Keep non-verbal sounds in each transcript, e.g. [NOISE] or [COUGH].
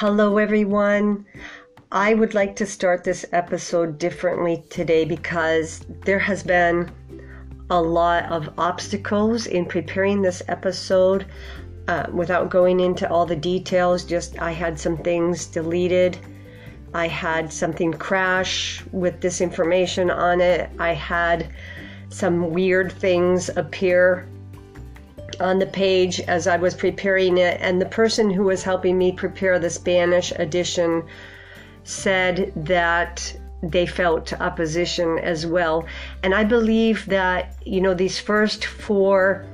Hello, everyone. I would like to start this episode differently today because there has been a lot of obstacles in preparing this episode. Uh, without going into all the details, just I had some things deleted. I had something crash with this information on it. I had some weird things appear on the page as I was preparing it, and the person who was helping me prepare the Spanish edition said that they felt opposition as well. And I believe that, you know, these first four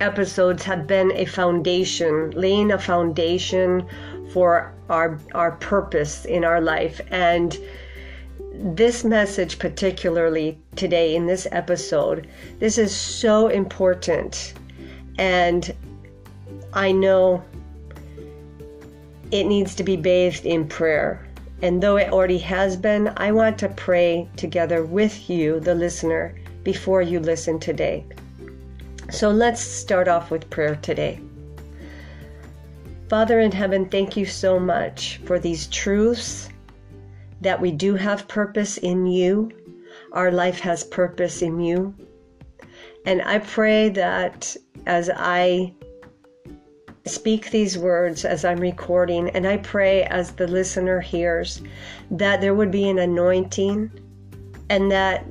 episodes have been a foundation, laying a foundation for our our purpose in our life and this message particularly today in this episode this is so important and I know it needs to be bathed in prayer. And though it already has been, I want to pray together with you, the listener, before you listen today. So let's start off with prayer today. Father in heaven, thank you so much for these truths that we do have purpose in you. Our life has purpose in you. And I pray that as I speak these words as I'm recording, and I pray as the listener hears that there would be an anointing and that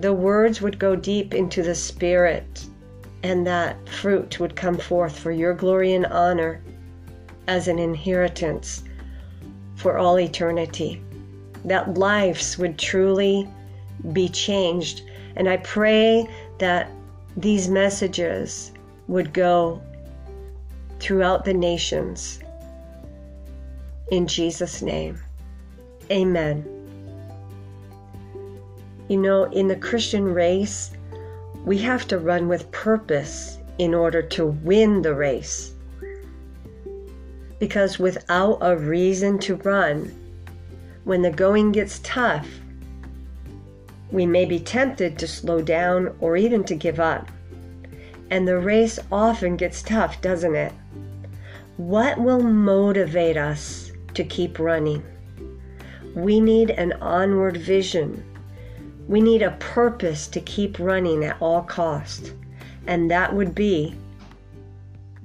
the words would go deep into the spirit and that fruit would come forth for your glory and honor as an inheritance for all eternity. That lives would truly be changed. And I pray that these messages would go throughout the nations. In Jesus' name, amen. You know, in the Christian race, we have to run with purpose in order to win the race. Because without a reason to run, when the going gets tough, we may be tempted to slow down or even to give up. And the race often gets tough, doesn't it? What will motivate us to keep running? We need an onward vision. We need a purpose to keep running at all cost. And that would be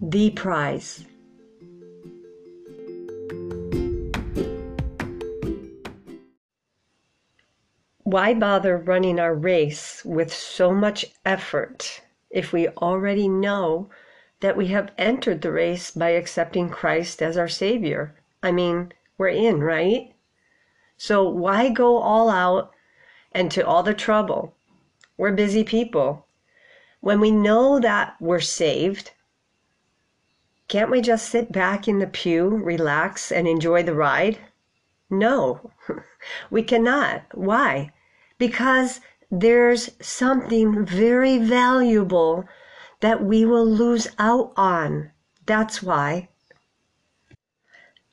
the prize. Why bother running our race with so much effort if we already know that we have entered the race by accepting Christ as our Savior. I mean, we're in, right? So why go all out and to all the trouble? We're busy people. When we know that we're saved, can't we just sit back in the pew, relax, and enjoy the ride? No, [LAUGHS] we cannot. Why? Because there's something very valuable that we will lose out on. That's why.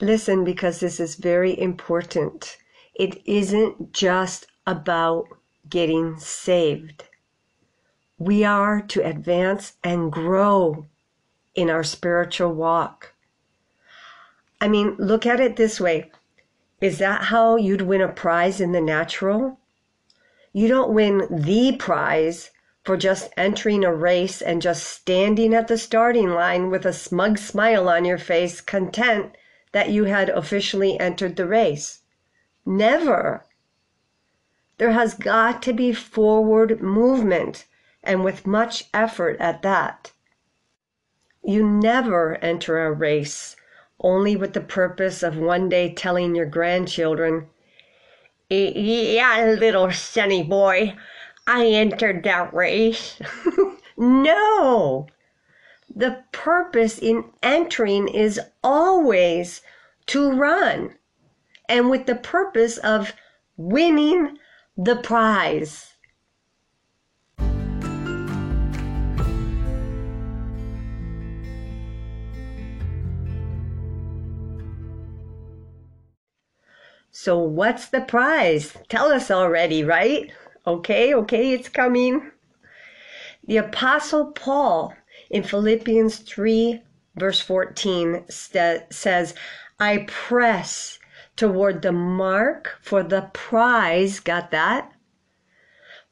Listen, because this is very important. It isn't just about getting saved. We are to advance and grow in our spiritual walk. I mean, look at it this way. Is that how you'd win a prize in the natural? You don't win the prize for just entering a race and just standing at the starting line with a smug smile on your face, content that you had officially entered the race. Never. There has got to be forward movement, and with much effort at that. You never enter a race only with the purpose of one day telling your grandchildren, yeah, little sonny boy, I entered that race. [LAUGHS] no! The purpose in entering is always to run, and with the purpose of winning the prize. So, what's the prize? Tell us already, right? Okay, okay, it's coming. The Apostle Paul in Philippians 3, verse 14, st- says, I press toward the mark for the prize, got that?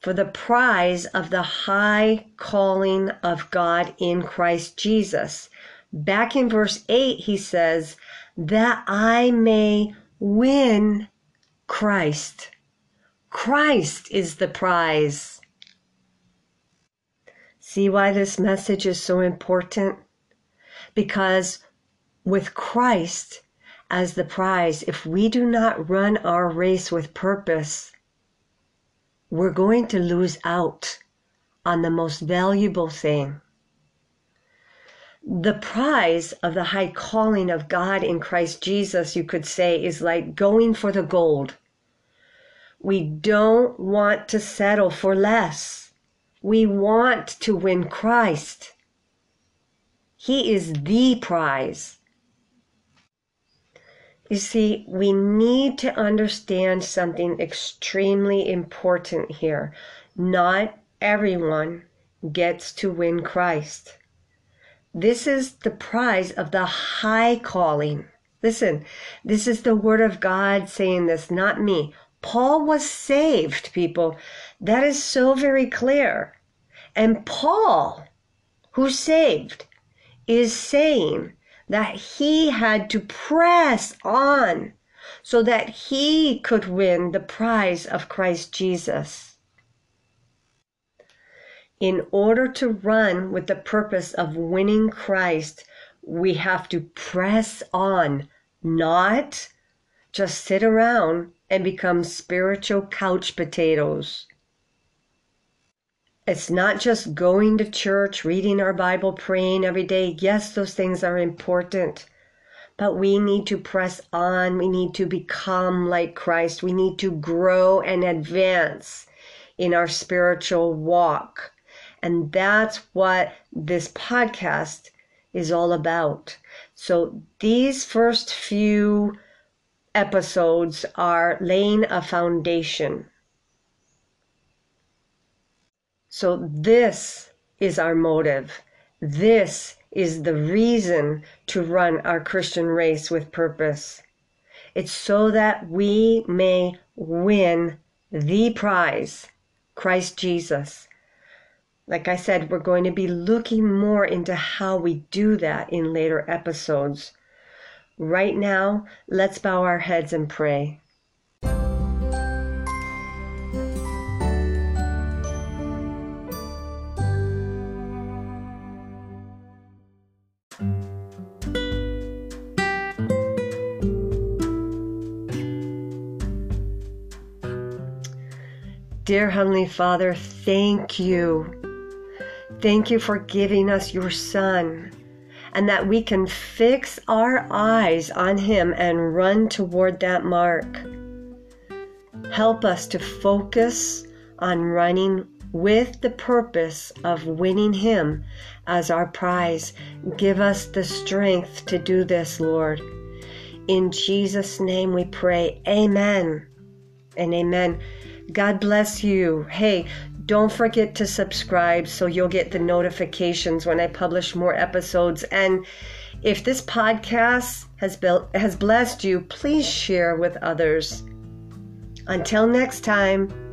For the prize of the high calling of God in Christ Jesus. Back in verse 8, he says, that I may win Christ. Christ is the prize. See why this message is so important? Because with Christ as the prize, if we do not run our race with purpose, we're going to lose out on the most valuable thing. The prize of the high calling of God in Christ Jesus, you could say, is like going for the gold. We don't want to settle for less. We want to win Christ. He is the prize. You see, we need to understand something extremely important here. Not everyone gets to win Christ. This is the prize of the high calling. Listen, this is the word of God saying this, not me. Paul was saved, people. That is so very clear. And Paul, who's saved, is saying that he had to press on so that he could win the prize of Christ Jesus. In order to run with the purpose of winning Christ, we have to press on, not just sit around and become spiritual couch potatoes. It's not just going to church, reading our Bible, praying every day. Yes, those things are important. But we need to press on. We need to become like Christ. We need to grow and advance in our spiritual walk. And that's what this podcast is all about. So these first few episodes are laying a foundation. So, this is our motive. This is the reason to run our Christian race with purpose. It's so that we may win the prize, Christ Jesus. Like I said, we're going to be looking more into how we do that in later episodes. Right now, let's bow our heads and pray. Dear Heavenly Father, thank you. Thank you for giving us your Son and that we can fix our eyes on Him and run toward that mark. Help us to focus on running with the purpose of winning Him as our prize. Give us the strength to do this, Lord. In Jesus' name we pray. Amen and amen. God bless you. Hey, don't forget to subscribe so you'll get the notifications when I publish more episodes. And if this podcast has built has blessed you, please share with others. Until next time.